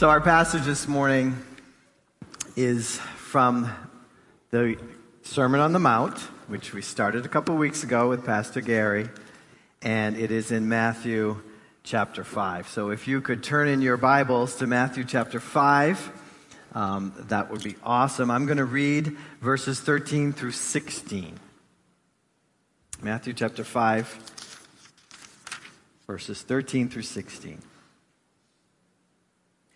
So, our passage this morning is from the Sermon on the Mount, which we started a couple weeks ago with Pastor Gary, and it is in Matthew chapter 5. So, if you could turn in your Bibles to Matthew chapter 5, um, that would be awesome. I'm going to read verses 13 through 16. Matthew chapter 5, verses 13 through 16.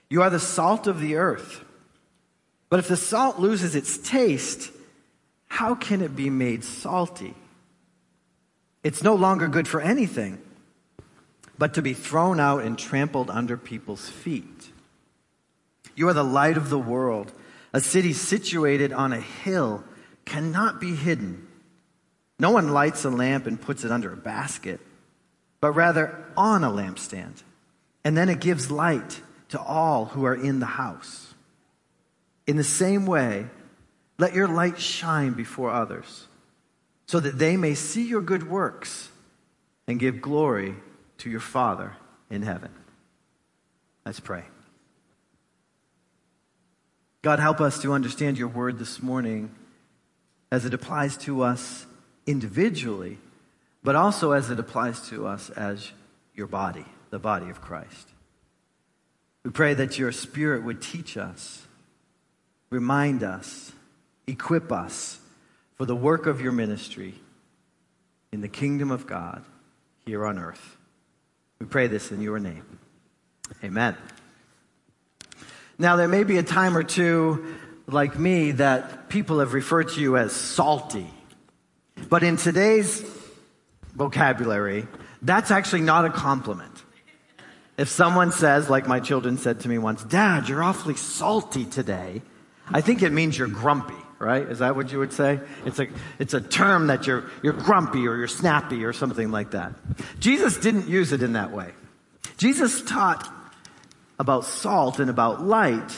You are the salt of the earth. But if the salt loses its taste, how can it be made salty? It's no longer good for anything but to be thrown out and trampled under people's feet. You are the light of the world. A city situated on a hill cannot be hidden. No one lights a lamp and puts it under a basket, but rather on a lampstand. And then it gives light to all who are in the house. In the same way, let your light shine before others, so that they may see your good works and give glory to your Father in heaven. Let's pray. God, help us to understand your word this morning as it applies to us individually, but also as it applies to us as your body, the body of Christ. We pray that your Spirit would teach us, remind us, equip us for the work of your ministry in the kingdom of God here on earth. We pray this in your name. Amen. Now, there may be a time or two, like me, that people have referred to you as salty. But in today's vocabulary, that's actually not a compliment. If someone says, like my children said to me once, Dad, you're awfully salty today, I think it means you're grumpy, right? Is that what you would say? It's a, it's a term that you're, you're grumpy or you're snappy or something like that. Jesus didn't use it in that way. Jesus taught about salt and about light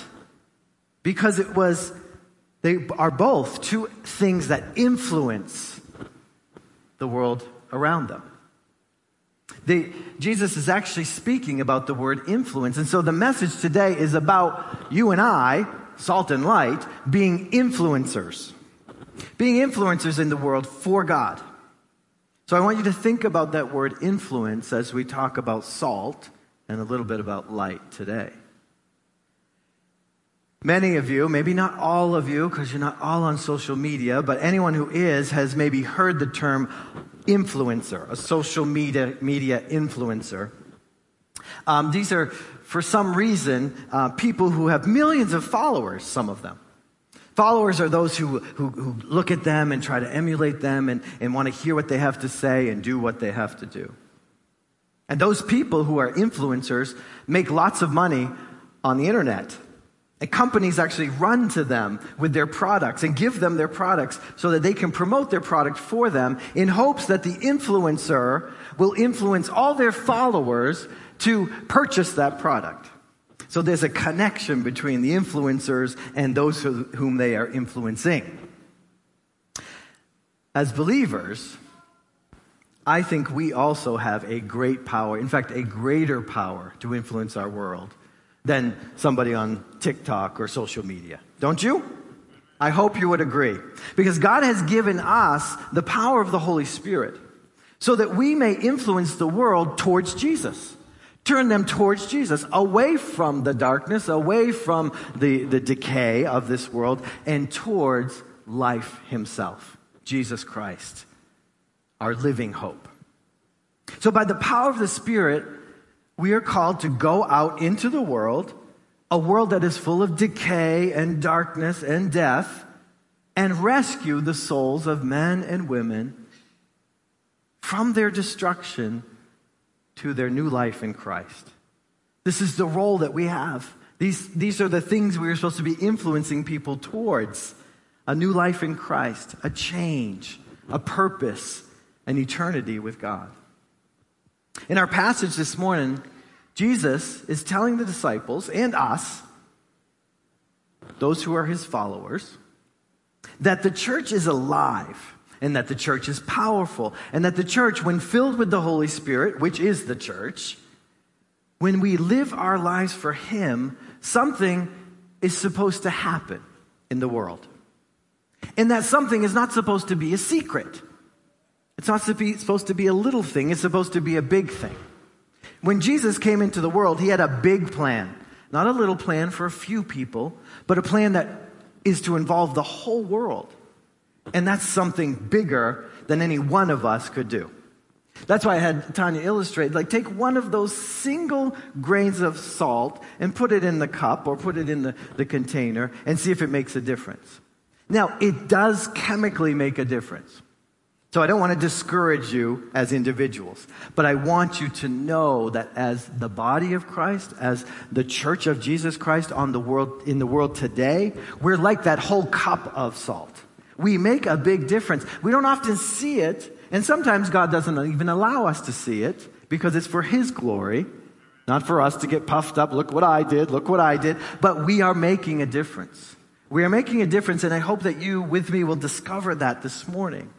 because it was, they are both two things that influence the world around them. The, Jesus is actually speaking about the word influence. And so the message today is about you and I, salt and light, being influencers. Being influencers in the world for God. So I want you to think about that word influence as we talk about salt and a little bit about light today. Many of you, maybe not all of you, because you're not all on social media, but anyone who is has maybe heard the term influencer, a social media, media influencer. Um, these are, for some reason, uh, people who have millions of followers, some of them. Followers are those who, who, who look at them and try to emulate them and, and want to hear what they have to say and do what they have to do. And those people who are influencers make lots of money on the internet. And companies actually run to them with their products and give them their products so that they can promote their product for them in hopes that the influencer will influence all their followers to purchase that product. So there's a connection between the influencers and those whom they are influencing. As believers, I think we also have a great power, in fact, a greater power to influence our world than somebody on TikTok or social media. Don't you? I hope you would agree. Because God has given us the power of the Holy Spirit so that we may influence the world towards Jesus. Turn them towards Jesus, away from the darkness, away from the, the decay of this world, and towards life Himself, Jesus Christ, our living hope. So, by the power of the Spirit, we are called to go out into the world, a world that is full of decay and darkness and death, and rescue the souls of men and women from their destruction to their new life in Christ. This is the role that we have. These, these are the things we are supposed to be influencing people towards a new life in Christ, a change, a purpose, an eternity with God. In our passage this morning, Jesus is telling the disciples and us, those who are his followers, that the church is alive and that the church is powerful and that the church, when filled with the Holy Spirit, which is the church, when we live our lives for him, something is supposed to happen in the world. And that something is not supposed to be a secret. It's not supposed to be a little thing, it's supposed to be a big thing. When Jesus came into the world, he had a big plan. Not a little plan for a few people, but a plan that is to involve the whole world. And that's something bigger than any one of us could do. That's why I had Tanya illustrate, like take one of those single grains of salt and put it in the cup or put it in the, the container and see if it makes a difference. Now, it does chemically make a difference. So I don't want to discourage you as individuals, but I want you to know that as the body of Christ, as the church of Jesus Christ on the world, in the world today, we're like that whole cup of salt. We make a big difference. We don't often see it, and sometimes God doesn't even allow us to see it because it's for His glory, not for us to get puffed up. Look what I did, look what I did. But we are making a difference. We are making a difference, and I hope that you with me will discover that this morning.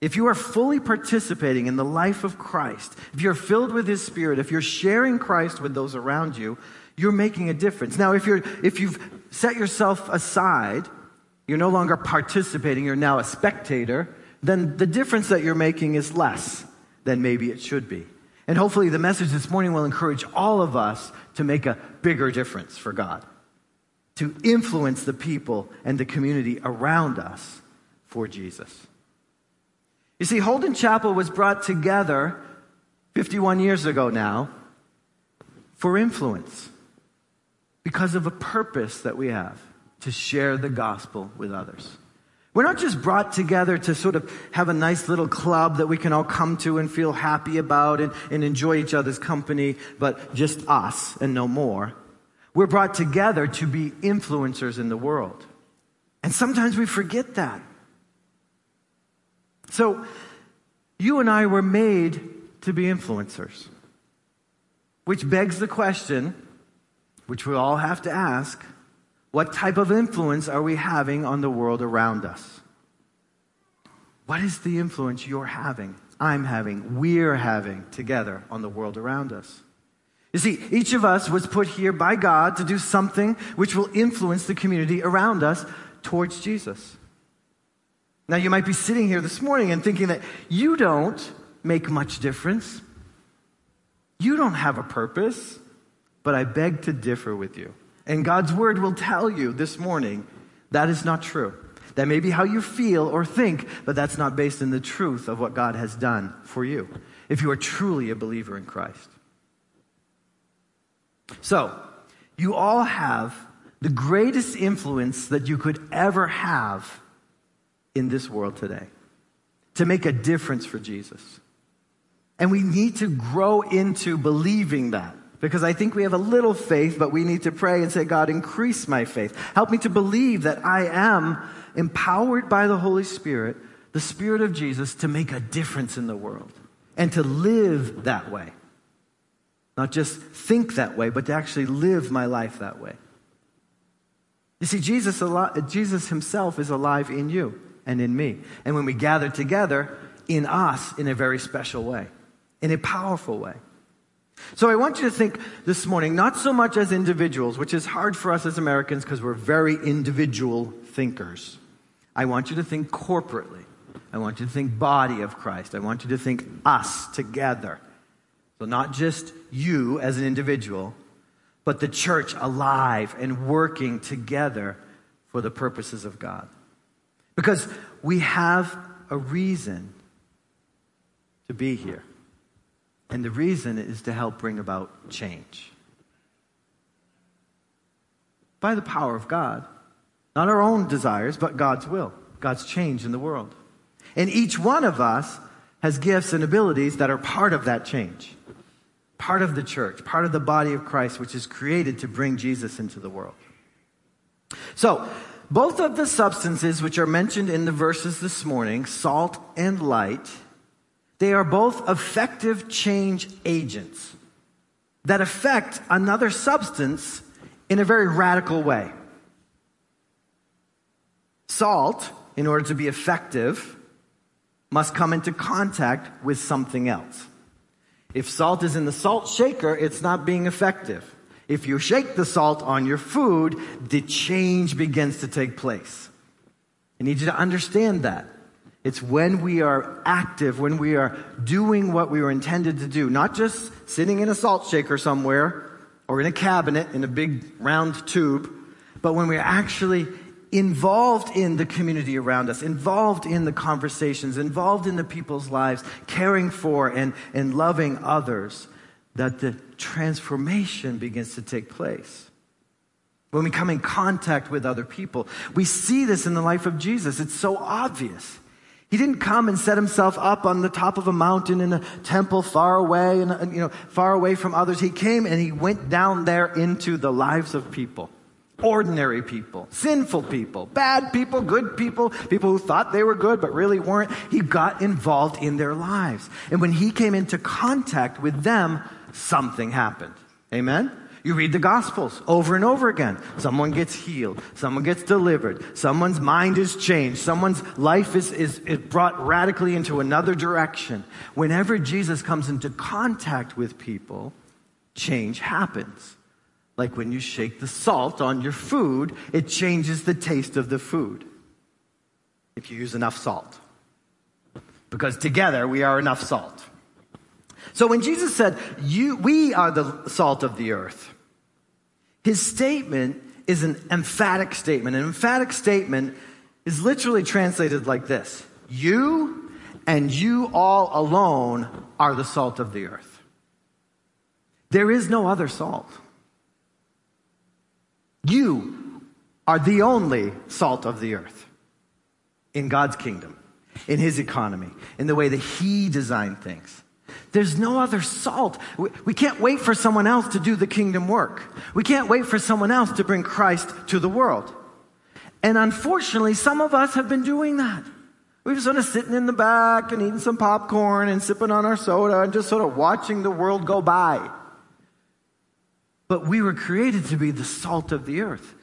If you are fully participating in the life of Christ, if you're filled with His Spirit, if you're sharing Christ with those around you, you're making a difference. Now, if, you're, if you've set yourself aside, you're no longer participating, you're now a spectator, then the difference that you're making is less than maybe it should be. And hopefully, the message this morning will encourage all of us to make a bigger difference for God, to influence the people and the community around us for Jesus. You see, Holden Chapel was brought together 51 years ago now for influence because of a purpose that we have to share the gospel with others. We're not just brought together to sort of have a nice little club that we can all come to and feel happy about and, and enjoy each other's company, but just us and no more. We're brought together to be influencers in the world. And sometimes we forget that. So, you and I were made to be influencers. Which begs the question, which we all have to ask what type of influence are we having on the world around us? What is the influence you're having, I'm having, we're having together on the world around us? You see, each of us was put here by God to do something which will influence the community around us towards Jesus. Now, you might be sitting here this morning and thinking that you don't make much difference. You don't have a purpose, but I beg to differ with you. And God's word will tell you this morning that is not true. That may be how you feel or think, but that's not based in the truth of what God has done for you if you are truly a believer in Christ. So, you all have the greatest influence that you could ever have in this world today to make a difference for Jesus. And we need to grow into believing that. Because I think we have a little faith, but we need to pray and say, God, increase my faith. Help me to believe that I am empowered by the Holy Spirit, the Spirit of Jesus, to make a difference in the world and to live that way. Not just think that way, but to actually live my life that way. You see, Jesus, Jesus himself is alive in you and in me. And when we gather together, in us in a very special way, in a powerful way. So I want you to think this morning, not so much as individuals, which is hard for us as Americans because we're very individual thinkers. I want you to think corporately. I want you to think body of Christ. I want you to think us together. So not just you as an individual, but the church alive and working together for the purposes of God. Because we have a reason to be here. And the reason is to help bring about change. By the power of God. Not our own desires, but God's will, God's change in the world. And each one of us has gifts and abilities that are part of that change, part of the church, part of the body of Christ, which is created to bring Jesus into the world. So, both of the substances which are mentioned in the verses this morning, salt and light, they are both effective change agents that affect another substance in a very radical way. Salt, in order to be effective, must come into contact with something else. If salt is in the salt shaker, it's not being effective. If you shake the salt on your food, the change begins to take place. I need you to understand that. It's when we are active, when we are doing what we were intended to do, not just sitting in a salt shaker somewhere or in a cabinet in a big round tube, but when we're actually involved in the community around us, involved in the conversations, involved in the people's lives, caring for and, and loving others, that the transformation begins to take place. When we come in contact with other people, we see this in the life of Jesus. It's so obvious. He didn't come and set himself up on the top of a mountain in a temple far away and, you know, far away from others. He came and he went down there into the lives of people. Ordinary people, sinful people, bad people, good people, people who thought they were good but really weren't. He got involved in their lives. And when he came into contact with them, something happened. Amen? You read the Gospels over and over again. Someone gets healed. Someone gets delivered. Someone's mind is changed. Someone's life is, is, is brought radically into another direction. Whenever Jesus comes into contact with people, change happens. Like when you shake the salt on your food, it changes the taste of the food. If you use enough salt. Because together we are enough salt. So when Jesus said, you, we are the salt of the earth, his statement is an emphatic statement. An emphatic statement is literally translated like this. You and you all alone are the salt of the earth. There is no other salt. You are the only salt of the earth in God's kingdom, in His economy, in the way that He designed things. There's no other salt. We can't wait for someone else to do the kingdom work. We can't wait for someone else to bring Christ to the world. And unfortunately, some of us have been doing that. We've just sort of sitting in the back and eating some popcorn and sipping on our soda and just sort of watching the world go by. But we were created to be the salt of the earth,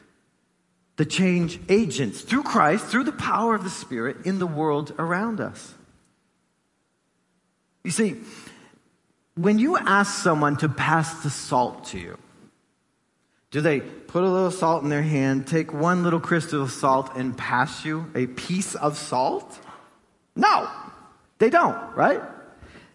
the change agents through Christ, through the power of the Spirit in the world around us. You see, when you ask someone to pass the salt to you, do they put a little salt in their hand, take one little crystal of salt, and pass you a piece of salt? No, they don't, right?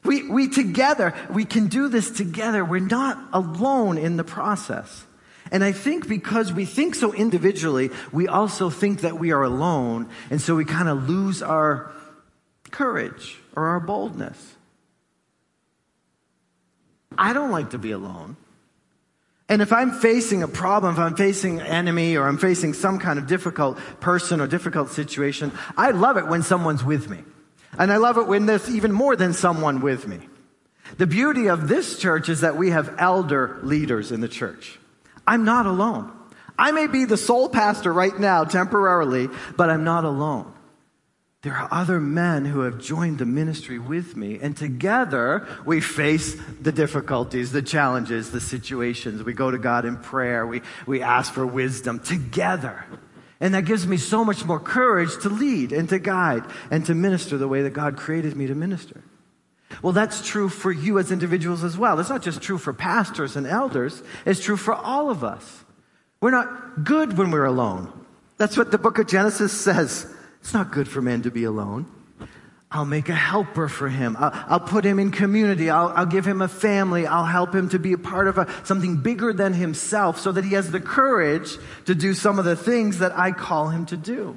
We, we together, we can do this together. We're not alone in the process. And I think because we think so individually, we also think that we are alone. And so we kind of lose our courage or our boldness. I don't like to be alone. And if I'm facing a problem, if I'm facing an enemy or I'm facing some kind of difficult person or difficult situation, I love it when someone's with me. And I love it when there's even more than someone with me. The beauty of this church is that we have elder leaders in the church. I'm not alone. I may be the sole pastor right now temporarily, but I'm not alone. There are other men who have joined the ministry with me, and together we face the difficulties, the challenges, the situations. We go to God in prayer, we, we ask for wisdom together. And that gives me so much more courage to lead and to guide and to minister the way that God created me to minister. Well, that's true for you as individuals as well. It's not just true for pastors and elders, it's true for all of us. We're not good when we're alone. That's what the book of Genesis says. It's not good for man to be alone. I'll make a helper for him. I'll, I'll put him in community. I'll, I'll, give him a family. I'll help him to be a part of a, something bigger than himself so that he has the courage to do some of the things that I call him to do.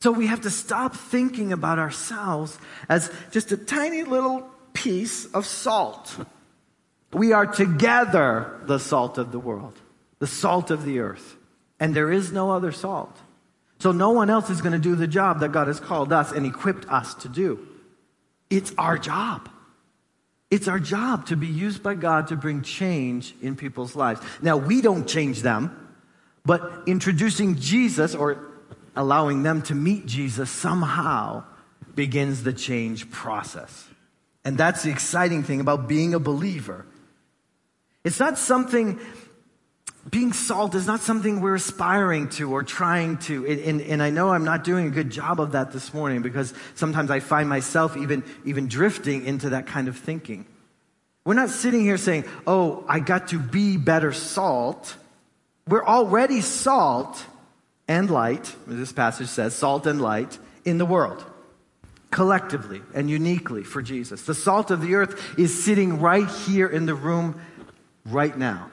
So we have to stop thinking about ourselves as just a tiny little piece of salt. We are together the salt of the world, the salt of the earth. And there is no other salt. So no one else is going to do the job that God has called us and equipped us to do. It's our job. It's our job to be used by God to bring change in people's lives. Now, we don't change them, but introducing Jesus or allowing them to meet Jesus somehow begins the change process. And that's the exciting thing about being a believer. It's not something being salt is not something we're aspiring to or trying to. And, and, I know I'm not doing a good job of that this morning because sometimes I find myself even, even drifting into that kind of thinking. We're not sitting here saying, oh, I got to be better salt. We're already salt and light, this passage says, salt and light in the world, collectively and uniquely for Jesus. The salt of the earth is sitting right here in the room right now.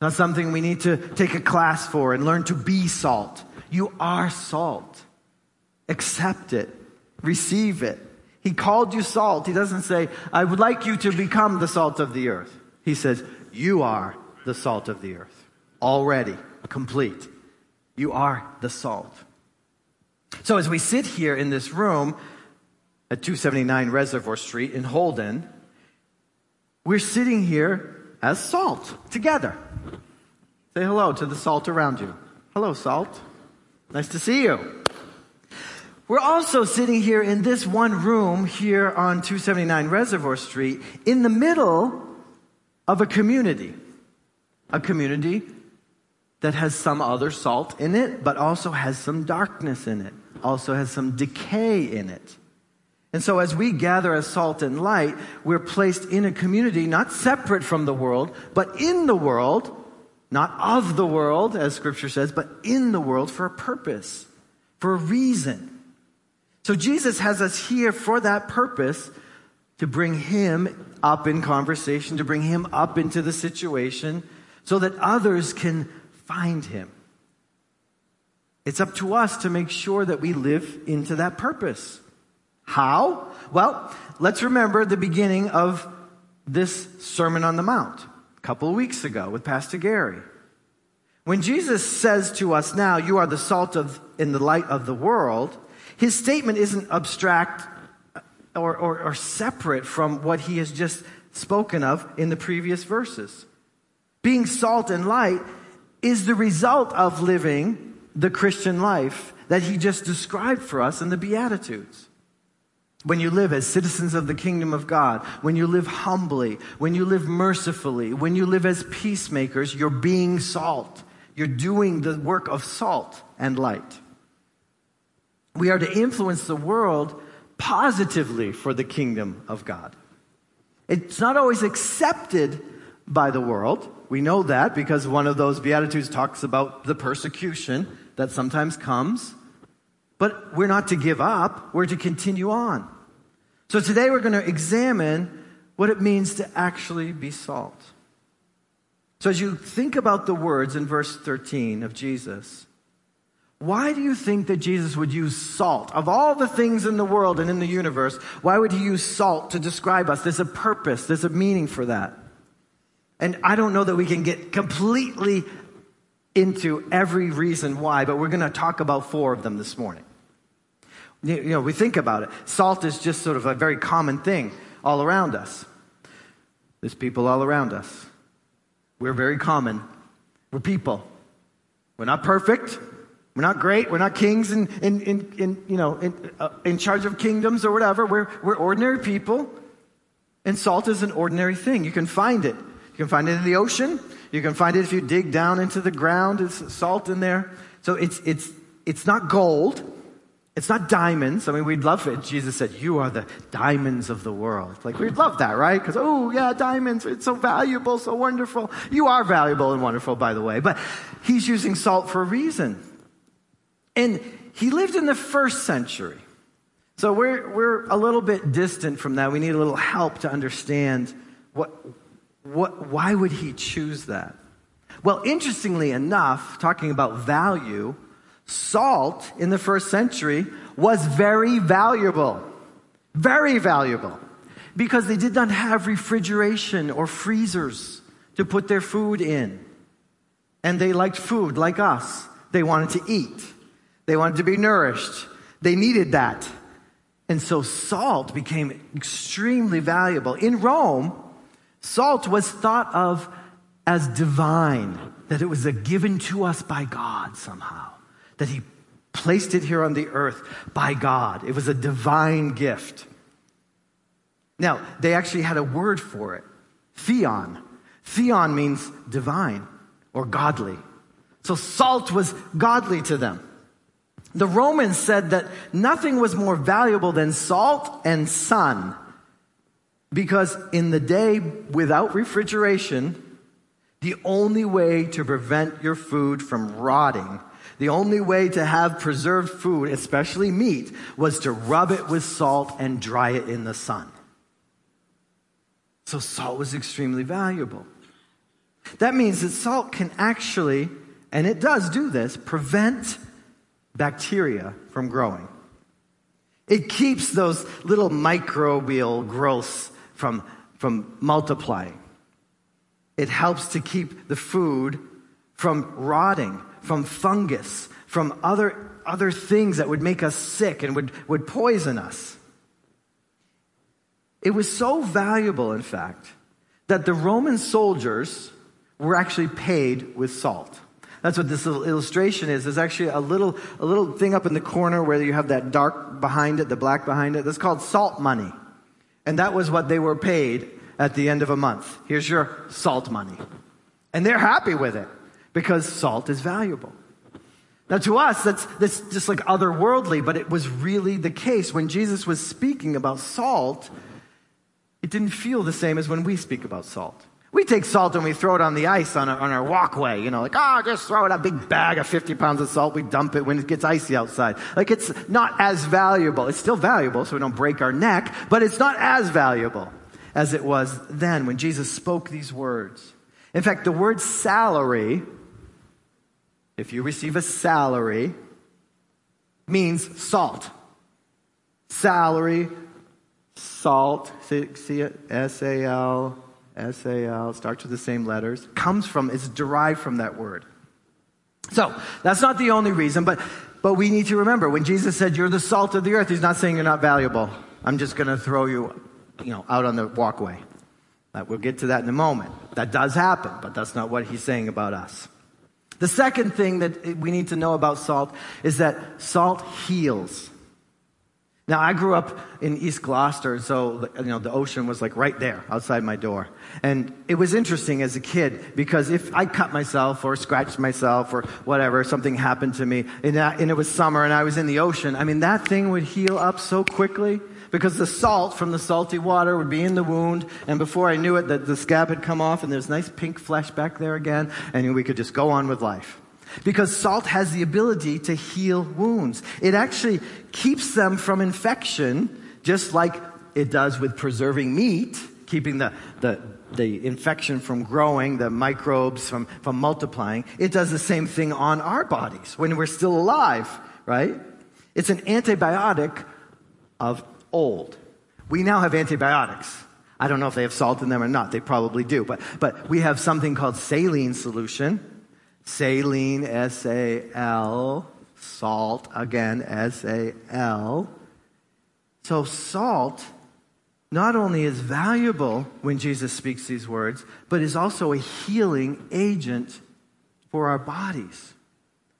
Not something we need to take a class for and learn to be salt. You are salt. Accept it. Receive it. He called you salt. He doesn't say, I would like you to become the salt of the earth. He says, You are the salt of the earth. Already complete. You are the salt. So as we sit here in this room at 279 Reservoir Street in Holden, we're sitting here as salt together. Say hello to the salt around you. Hello, salt. Nice to see you. We're also sitting here in this one room here on 279 Reservoir Street in the middle of a community. A community that has some other salt in it, but also has some darkness in it, also has some decay in it. And so, as we gather as salt and light, we're placed in a community not separate from the world, but in the world, not of the world, as scripture says, but in the world for a purpose, for a reason. So, Jesus has us here for that purpose to bring him up in conversation, to bring him up into the situation so that others can find him. It's up to us to make sure that we live into that purpose. How? Well, let's remember the beginning of this Sermon on the Mount a couple of weeks ago with Pastor Gary. When Jesus says to us now, you are the salt of, in the light of the world, his statement isn't abstract or, or, or separate from what he has just spoken of in the previous verses. Being salt and light is the result of living the Christian life that he just described for us in the Beatitudes. When you live as citizens of the kingdom of God, when you live humbly, when you live mercifully, when you live as peacemakers, you're being salt. You're doing the work of salt and light. We are to influence the world positively for the kingdom of God. It's not always accepted by the world. We know that because one of those Beatitudes talks about the persecution that sometimes comes. But we're not to give up, we're to continue on. So today we're going to examine what it means to actually be salt. So as you think about the words in verse 13 of Jesus, why do you think that Jesus would use salt? Of all the things in the world and in the universe, why would he use salt to describe us? There's a purpose, there's a meaning for that. And I don't know that we can get completely into every reason why, but we're going to talk about four of them this morning. You know, we think about it. Salt is just sort of a very common thing all around us. There's people all around us. We're very common. We're people. We're not perfect. We're not great. We're not kings in, in, in, in you know, in, uh, in charge of kingdoms or whatever. We're, we're ordinary people. And salt is an ordinary thing. You can find it. You can find it in the ocean. You can find it if you dig down into the ground. It's salt in there. So it's, it's, it's not gold. It's not diamonds. I mean, we'd love it. Jesus said, You are the diamonds of the world. Like, we'd love that, right? Because, oh, yeah, diamonds. It's so valuable, so wonderful. You are valuable and wonderful, by the way. But he's using salt for a reason. And he lived in the first century. So we're, we're a little bit distant from that. We need a little help to understand what, what, why would he choose that? Well, interestingly enough, talking about value, Salt in the first century was very valuable. Very valuable. Because they did not have refrigeration or freezers to put their food in. And they liked food like us. They wanted to eat. They wanted to be nourished. They needed that. And so salt became extremely valuable. In Rome, salt was thought of as divine, that it was a given to us by God somehow that he placed it here on the earth by God. It was a divine gift. Now, they actually had a word for it theon. Theon means divine or godly. So salt was godly to them. The Romans said that nothing was more valuable than salt and sun. Because in the day without refrigeration, the only way to prevent your food from rotting, the only way to have preserved food, especially meat, was to rub it with salt and dry it in the sun. So salt was extremely valuable. That means that salt can actually, and it does do this, prevent bacteria from growing. It keeps those little microbial growths from, from multiplying. It helps to keep the food from rotting, from fungus, from other, other things that would make us sick and would, would poison us. It was so valuable, in fact, that the Roman soldiers were actually paid with salt. That's what this little illustration is. There's actually a little, a little thing up in the corner where you have that dark behind it, the black behind it. That's called salt money. And that was what they were paid at the end of a month. Here's your salt money. And they're happy with it because salt is valuable. Now, to us, that's, that's just like otherworldly, but it was really the case. When Jesus was speaking about salt, it didn't feel the same as when we speak about salt. We take salt and we throw it on the ice on our, on our walkway, you know, like, oh, just throw it a big bag of 50 pounds of salt. We dump it when it gets icy outside. Like, it's not as valuable. It's still valuable so we don't break our neck, but it's not as valuable as it was then when Jesus spoke these words. In fact, the word salary, if you receive a salary, means salt. Salary, salt, see it? S A L, S A L, starts with the same letters, comes from, is derived from that word. So, that's not the only reason, but, but we need to remember when Jesus said, You're the salt of the earth, he's not saying you're not valuable. I'm just going to throw you you know, out on the walkway. That, we'll get to that in a moment. That does happen, but that's not what he's saying about us. The second thing that we need to know about salt is that salt heals. Now, I grew up in East Gloucester, so you know the ocean was like right there outside my door, and it was interesting as a kid because if I cut myself or scratched myself or whatever, something happened to me, and, and it was summer and I was in the ocean. I mean, that thing would heal up so quickly because the salt from the salty water would be in the wound, and before I knew it, the, the scab had come off, and there's nice pink flesh back there again, and we could just go on with life. Because salt has the ability to heal wounds. It actually keeps them from infection, just like it does with preserving meat, keeping the, the, the infection from growing, the microbes from, from multiplying. It does the same thing on our bodies when we're still alive, right? It's an antibiotic of old. We now have antibiotics. I don't know if they have salt in them or not. They probably do. But, but we have something called saline solution. Saline, S A L. Salt, again, S A L. So, salt not only is valuable when Jesus speaks these words, but is also a healing agent for our bodies.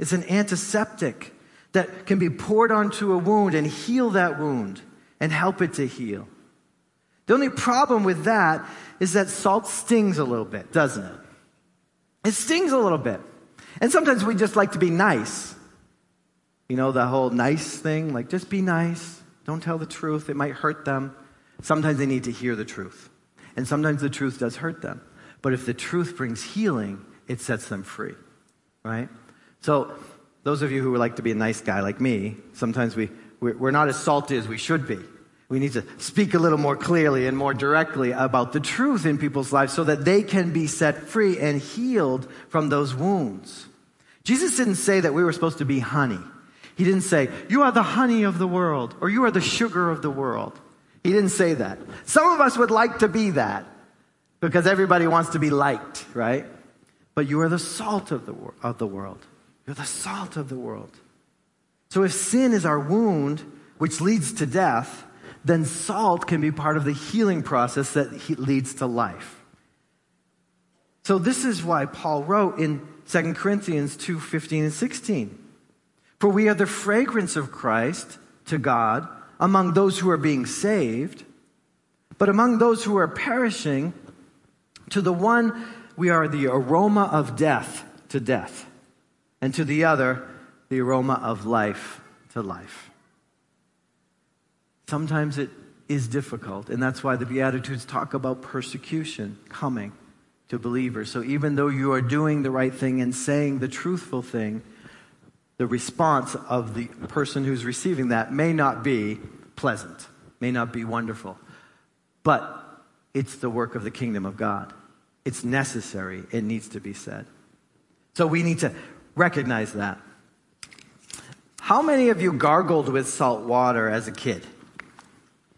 It's an antiseptic that can be poured onto a wound and heal that wound and help it to heal. The only problem with that is that salt stings a little bit, doesn't it? It stings a little bit. And sometimes we just like to be nice. You know, the whole nice thing, like just be nice. Don't tell the truth. It might hurt them. Sometimes they need to hear the truth. And sometimes the truth does hurt them. But if the truth brings healing, it sets them free. Right? So, those of you who would like to be a nice guy like me, sometimes we, we're not as salty as we should be. We need to speak a little more clearly and more directly about the truth in people's lives so that they can be set free and healed from those wounds. Jesus didn't say that we were supposed to be honey. He didn't say, You are the honey of the world or you are the sugar of the world. He didn't say that. Some of us would like to be that because everybody wants to be liked, right? But you are the salt of the, wor- of the world. You're the salt of the world. So if sin is our wound, which leads to death, then salt can be part of the healing process that leads to life. So this is why Paul wrote in 2 Corinthians 2 15 and 16. For we are the fragrance of Christ to God among those who are being saved, but among those who are perishing, to the one we are the aroma of death to death, and to the other the aroma of life to life. Sometimes it is difficult. And that's why the Beatitudes talk about persecution coming to believers. So even though you are doing the right thing and saying the truthful thing, the response of the person who's receiving that may not be pleasant, may not be wonderful. But it's the work of the kingdom of God. It's necessary. It needs to be said. So we need to recognize that. How many of you gargled with salt water as a kid?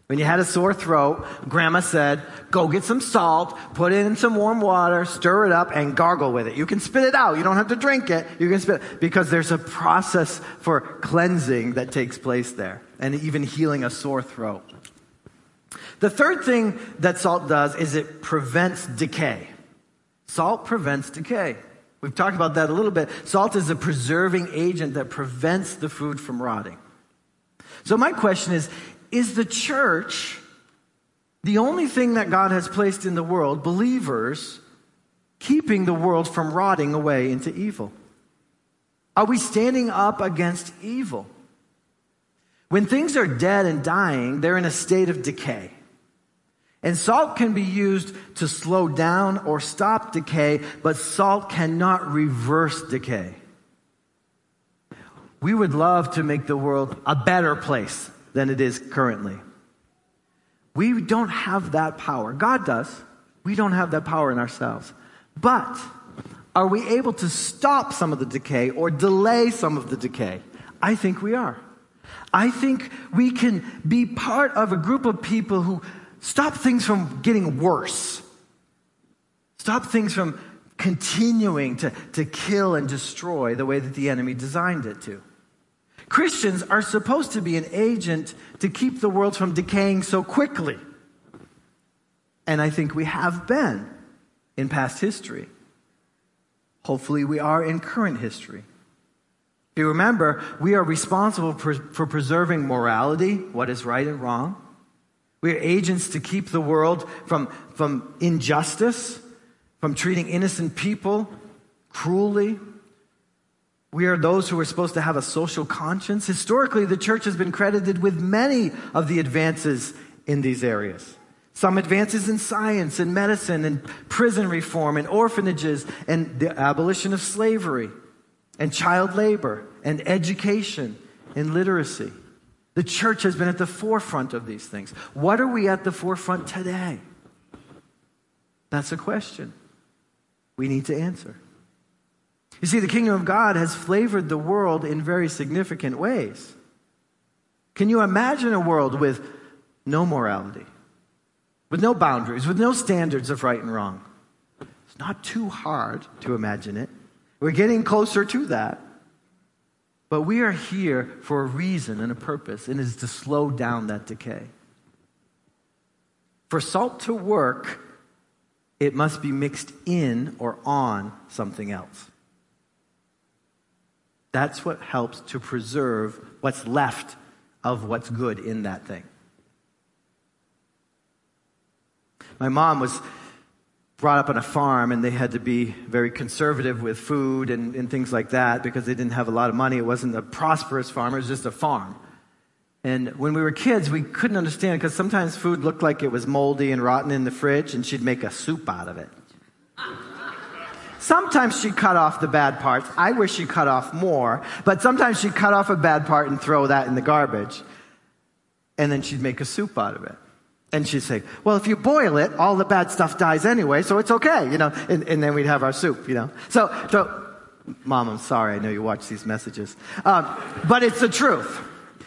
When you had a sore throat, grandma said, go get some salt, put it in some warm water, stir it up, and gargle with it. You can spit it out. You don't have to drink it. You can spit it because there's a process for cleansing that takes place there and even healing a sore throat. The third thing that salt does is it prevents decay. Salt prevents decay. We've talked about that a little bit. Salt is a preserving agent that prevents the food from rotting. So my question is, is the church the only thing that God has placed in the world, believers, keeping the world from rotting away into evil? Are we standing up against evil? When things are dead and dying, they're in a state of decay. And salt can be used to slow down or stop decay, but salt cannot reverse decay. We would love to make the world a better place than it is currently. We don't have that power. God does. We don't have that power in ourselves. But are we able to stop some of the decay or delay some of the decay? I think we are. I think we can be part of a group of people who stop things from getting worse. Stop things from continuing to, to kill and destroy the way that the enemy designed it to. Christians are supposed to be an agent to keep the world from decaying so quickly. And I think we have been in past history. Hopefully, we are in current history. If you remember, we are responsible for, for preserving morality, what is right and wrong. We are agents to keep the world from, from injustice, from treating innocent people cruelly, we are those who are supposed to have a social conscience. Historically, the church has been credited with many of the advances in these areas. Some advances in science and medicine and prison reform and orphanages and the abolition of slavery and child labor and education and literacy. The church has been at the forefront of these things. What are we at the forefront today? That's a question we need to answer. You see, the kingdom of God has flavored the world in very significant ways. Can you imagine a world with no morality, with no boundaries, with no standards of right and wrong? It's not too hard to imagine it. We're getting closer to that. But we are here for a reason and a purpose, and it is to slow down that decay. For salt to work, it must be mixed in or on something else. That's what helps to preserve what's left of what's good in that thing. My mom was brought up on a farm and they had to be very conservative with food and, and, things like that because they didn't have a lot of money. It wasn't a prosperous farm, it was just a farm. And when we were kids, we couldn't understand because sometimes food looked like it was moldy and rotten in the fridge and she'd make a soup out of it. Sometimes she cut off the bad parts. I wish she cut off more, but sometimes she'd cut off a bad part and throw that in the garbage. And then she'd make a soup out of it. And she'd say, well, if you boil it, all the bad stuff dies anyway, so it's okay, you know, and, and then we'd have our soup, you know. So, so, mom, I'm sorry, I know you watch these messages. Um, but it's the truth.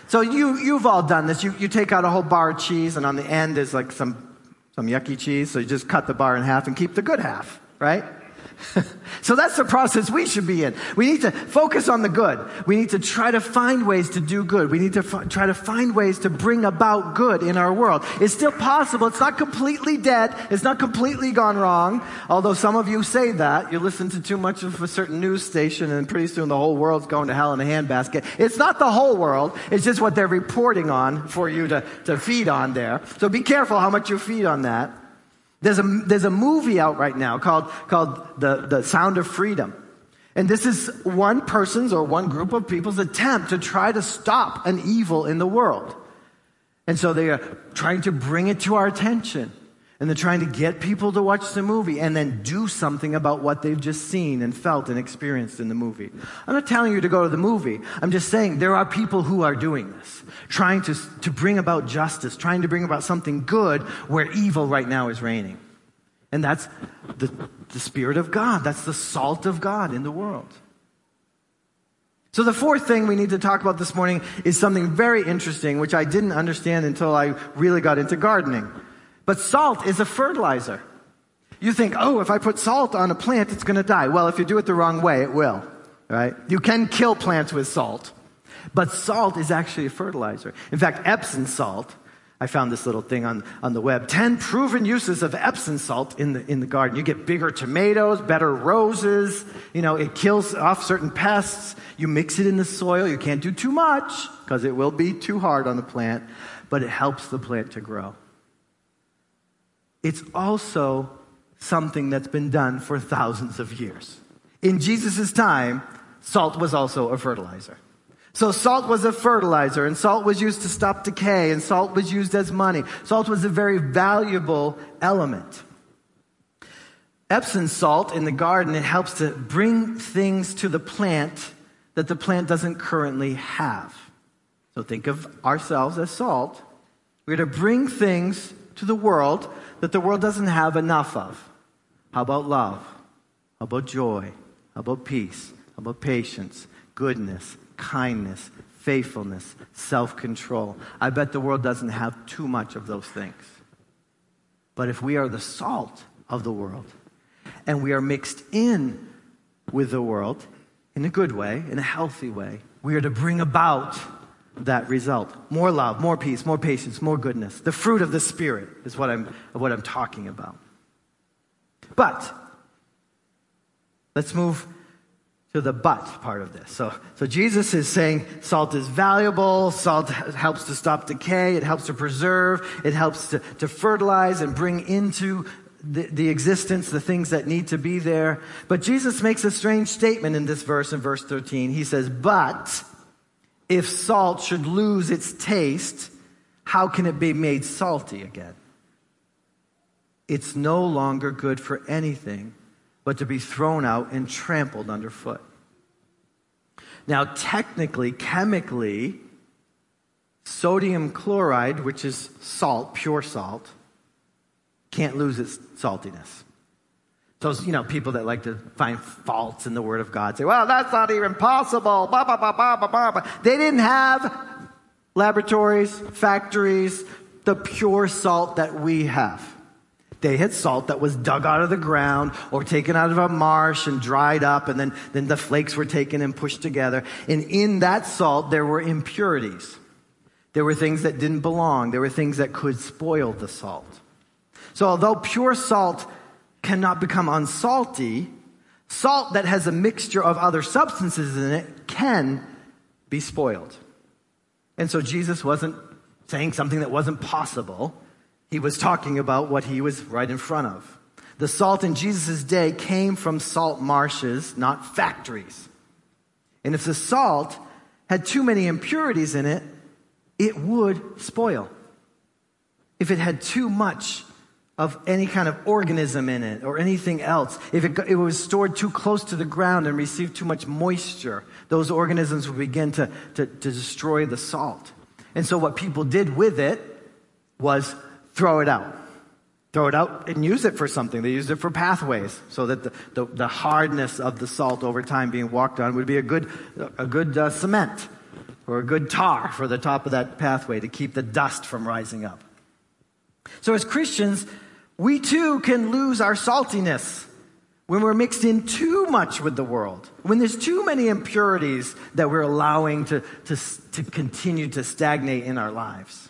So you, you've all done this. You, you take out a whole bar of cheese and on the end is like some, some yucky cheese. So you just cut the bar in half and keep the good half, right? so that's the process we should be in. We need to focus on the good. We need to try to find ways to do good. We need to f- try to find ways to bring about good in our world. It's still possible. It's not completely dead. It's not completely gone wrong. Although some of you say that. You listen to too much of a certain news station and pretty soon the whole world's going to hell in a handbasket. It's not the whole world. It's just what they're reporting on for you to, to feed on there. So be careful how much you feed on that. There's a, there's a movie out right now called, called the, the Sound of Freedom. And this is one person's or one group of people's attempt to try to stop an evil in the world. And so they are trying to bring it to our attention. And they're trying to get people to watch the movie and then do something about what they've just seen and felt and experienced in the movie. I'm not telling you to go to the movie. I'm just saying there are people who are doing this, trying to, to bring about justice, trying to bring about something good where evil right now is reigning. And that's the, the Spirit of God. That's the salt of God in the world. So the fourth thing we need to talk about this morning is something very interesting, which I didn't understand until I really got into gardening. But salt is a fertilizer. You think, oh, if I put salt on a plant, it's going to die. Well, if you do it the wrong way, it will. Right? You can kill plants with salt. But salt is actually a fertilizer. In fact, Epsom salt, I found this little thing on, on the web 10 proven uses of Epsom salt in the, in the garden. You get bigger tomatoes, better roses. You know, it kills off certain pests. You mix it in the soil. You can't do too much because it will be too hard on the plant, but it helps the plant to grow it's also something that's been done for thousands of years. In Jesus' time, salt was also a fertilizer. So salt was a fertilizer, and salt was used to stop decay, and salt was used as money. Salt was a very valuable element. Epsom salt in the garden, it helps to bring things to the plant that the plant doesn't currently have. So think of ourselves as salt. We're to bring things to the world that the world doesn't have enough of. How about love? How about joy? How about peace? How about patience, goodness, kindness, faithfulness, self control? I bet the world doesn't have too much of those things. But if we are the salt of the world and we are mixed in with the world in a good way, in a healthy way, we are to bring about that result. More love, more peace, more patience, more goodness. The fruit of the Spirit is what I'm, what I'm talking about. But, let's move to the but part of this. So, so Jesus is saying salt is valuable, salt helps to stop decay, it helps to preserve, it helps to, to fertilize and bring into the, the existence the things that need to be there. But Jesus makes a strange statement in this verse, in verse 13. He says, But if salt should lose its taste, how can it be made salty again? It's no longer good for anything but to be thrown out and trampled underfoot. Now, technically, chemically, sodium chloride, which is salt, pure salt, can't lose its saltiness. Those, you know, people that like to find faults in the Word of God say, well, that's not even possible. Blah, blah, blah, blah, blah, blah. They didn't have laboratories, factories, the pure salt that we have. They had salt that was dug out of the ground or taken out of a marsh and dried up, and then, then the flakes were taken and pushed together. And in that salt, there were impurities. There were things that didn't belong. There were things that could spoil the salt. So although pure salt cannot become unsalty, salt that has a mixture of other substances in it can be spoiled. And so Jesus wasn't saying something that wasn't possible. He was talking about what he was right in front of. The salt in Jesus' day came from salt marshes, not factories. And if the salt had too many impurities in it, it would spoil. If it had too much of any kind of organism in it or anything else. If it, it, was stored too close to the ground and received too much moisture, those organisms would begin to, to, to destroy the salt. And so what people did with it was throw it out. Throw it out and use it for something. They used it for pathways so that the, the, the hardness of the salt over time being walked on would be a good, a good uh, cement or a good tar for the top of that pathway to keep the dust from rising up. So as Christians, we too can lose our saltiness when we're mixed in too much with the world, when there's too many impurities that we're allowing to, to, to continue to stagnate in our lives.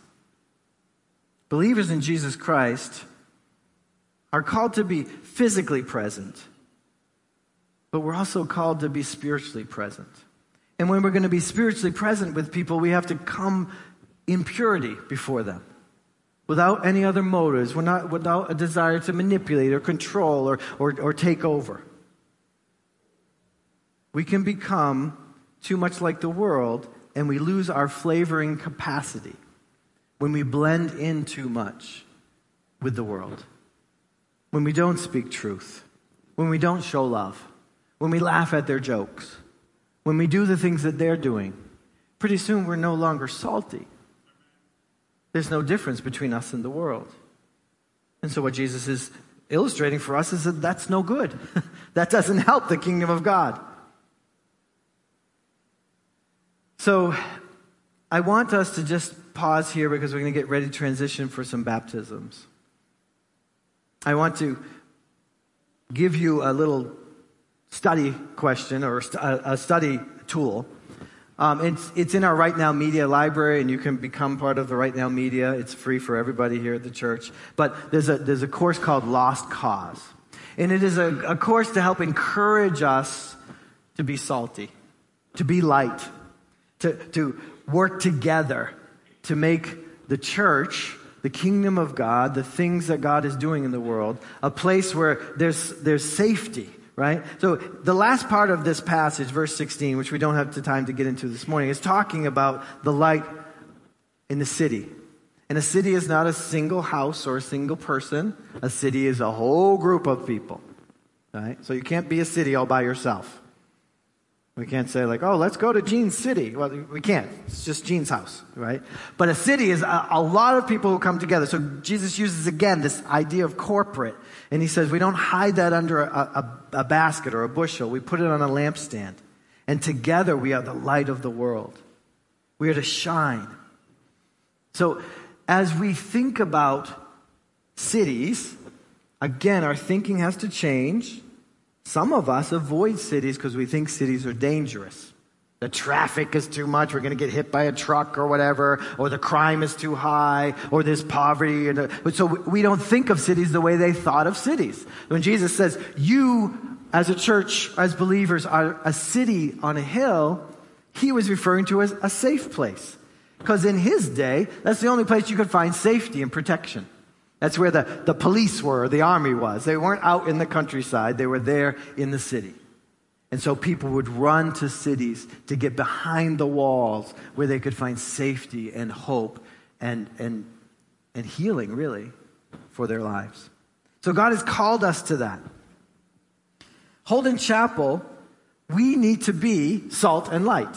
Believers in Jesus Christ are called to be physically present, but we're also called to be spiritually present. And when we're going to be spiritually present with people, we have to come in purity before them without any other motives, without a desire to manipulate or control or, or, or take over. We can become too much like the world and we lose our flavoring capacity. when we blend in too much with the world, when we don't speak truth, when we don't show love, when we laugh at their jokes, when we do the things that they're doing, pretty soon we're no longer salty. There's no difference between us and the world. And so, what Jesus is illustrating for us is that that's no good. that doesn't help the kingdom of God. So, I want us to just pause here because we're going to get ready to transition for some baptisms. I want to give you a little study question or a study tool. Um, it's, it's in our Right Now Media library, and you can become part of the Right Now Media. It's free for everybody here at the church. But there's a, there's a course called Lost Cause. And it is a, a course to help encourage us to be salty, to be light, to, to work together to make the church, the kingdom of God, the things that God is doing in the world, a place where there's, there's safety right? So the last part of this passage, verse 16, which we don't have the time to get into this morning, is talking about the light in the city. And a city is not a single house or a single person. A city is a whole group of people. Right? So you can't be a city all by yourself. We can't say like, oh, let's go to Gene's city. Well, we can't. It's just Gene's house, right? But a city is a, a, lot of people who come together. So Jesus uses again this idea of corporate. And he says we don't hide that under a, a, a basket or a bushel. We put it on a lampstand. And together we are the light of the world. We are to shine. So as we think about cities, again, our thinking has to change. Some of us avoid cities because we think cities are dangerous. The traffic is too much. We're going to get hit by a truck or whatever, or the crime is too high, or there's poverty. And uh, so we don't think of cities the way they thought of cities. When Jesus says, you as a church, as believers, are a city on a hill, he was referring to as a safe place. Because in his day, that's the only place you could find safety and protection. That's where the, the police were, the army was. They weren't out in the countryside, they were there in the city. And so people would run to cities to get behind the walls where they could find safety and hope and, and, and healing, really, for their lives. So God has called us to that. Holden Chapel, we need to be salt and light.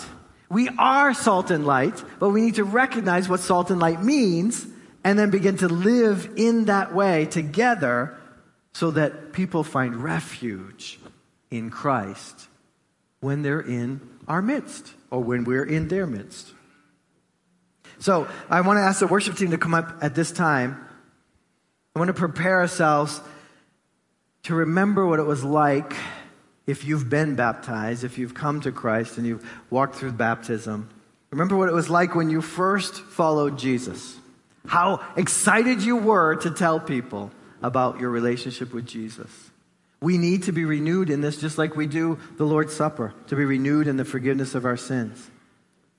We are salt and light, but we need to recognize what salt and light means and then begin to live in that way together so that people find refuge in Christ when they're in our midst or when we're in their midst. So I want to ask the worship team to come up at this time. I want to prepare ourselves to remember what it was like if you've been baptized, if you've come to Christ and you've walked through baptism. Remember what it was like when you first followed Jesus how excited you were to tell people about your relationship with Jesus. We need to be renewed in this just like we do the Lord's Supper, to be renewed in the forgiveness of our sins.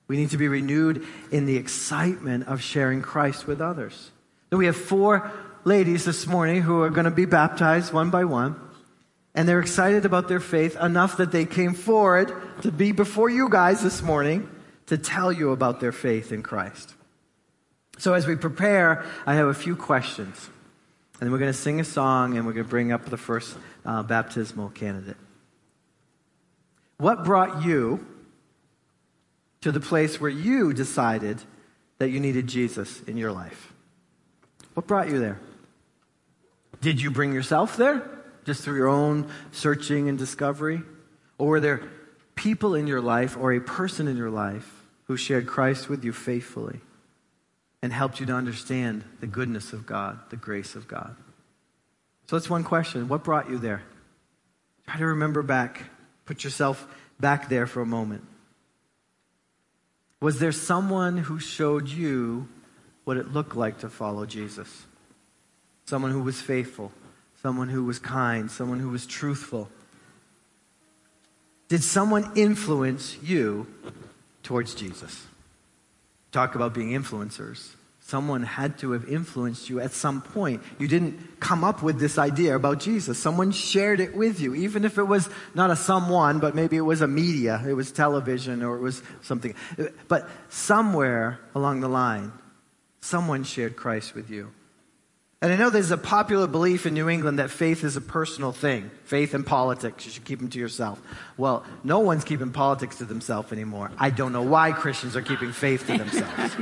We need to be renewed in the excitement of sharing Christ with others. So we have four ladies this morning who are going to be baptized one by one. And they're excited about their faith enough that they came forward to be before you guys this morning to tell you about their faith in Christ. So, as we prepare, I have a few questions. And we're going to sing a song and we're going to bring up the first uh, baptismal candidate. What brought you to the place where you decided that you needed Jesus in your life? What brought you there? Did you bring yourself there just through your own searching and discovery? Or were there people in your life or a person in your life who shared Christ with you faithfully? And helped you to understand the goodness of God, the grace of God. So that's one question. What brought you there? Try to remember back. Put yourself back there for a moment. Was there someone who showed you what it looked like to follow Jesus? Someone who was faithful, someone who was kind, someone who was truthful. Did someone influence you towards Jesus? Talk about being influencers. Someone had to have influenced you at some point. You didn't come up with this idea about Jesus. Someone shared it with you, even if it was not a someone, but maybe it was a media, it was television, or it was something. But somewhere along the line, someone shared Christ with you. And I know there's a popular belief in New England that faith is a personal thing. Faith and politics, you should keep them to yourself. Well, no one's keeping politics to themselves anymore. I don't know why Christians are keeping faith to themselves.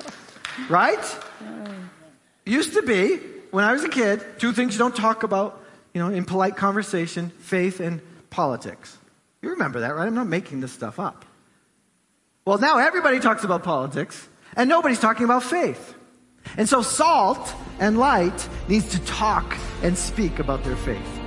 right? Used to be, when I was a kid, two things you don't talk about, you know, in polite conversation, faith and politics. You remember that, right? I'm not making this stuff up. Well, now everybody talks about politics, and nobody's talking about faith. And so salt and light needs to talk and speak about their faith.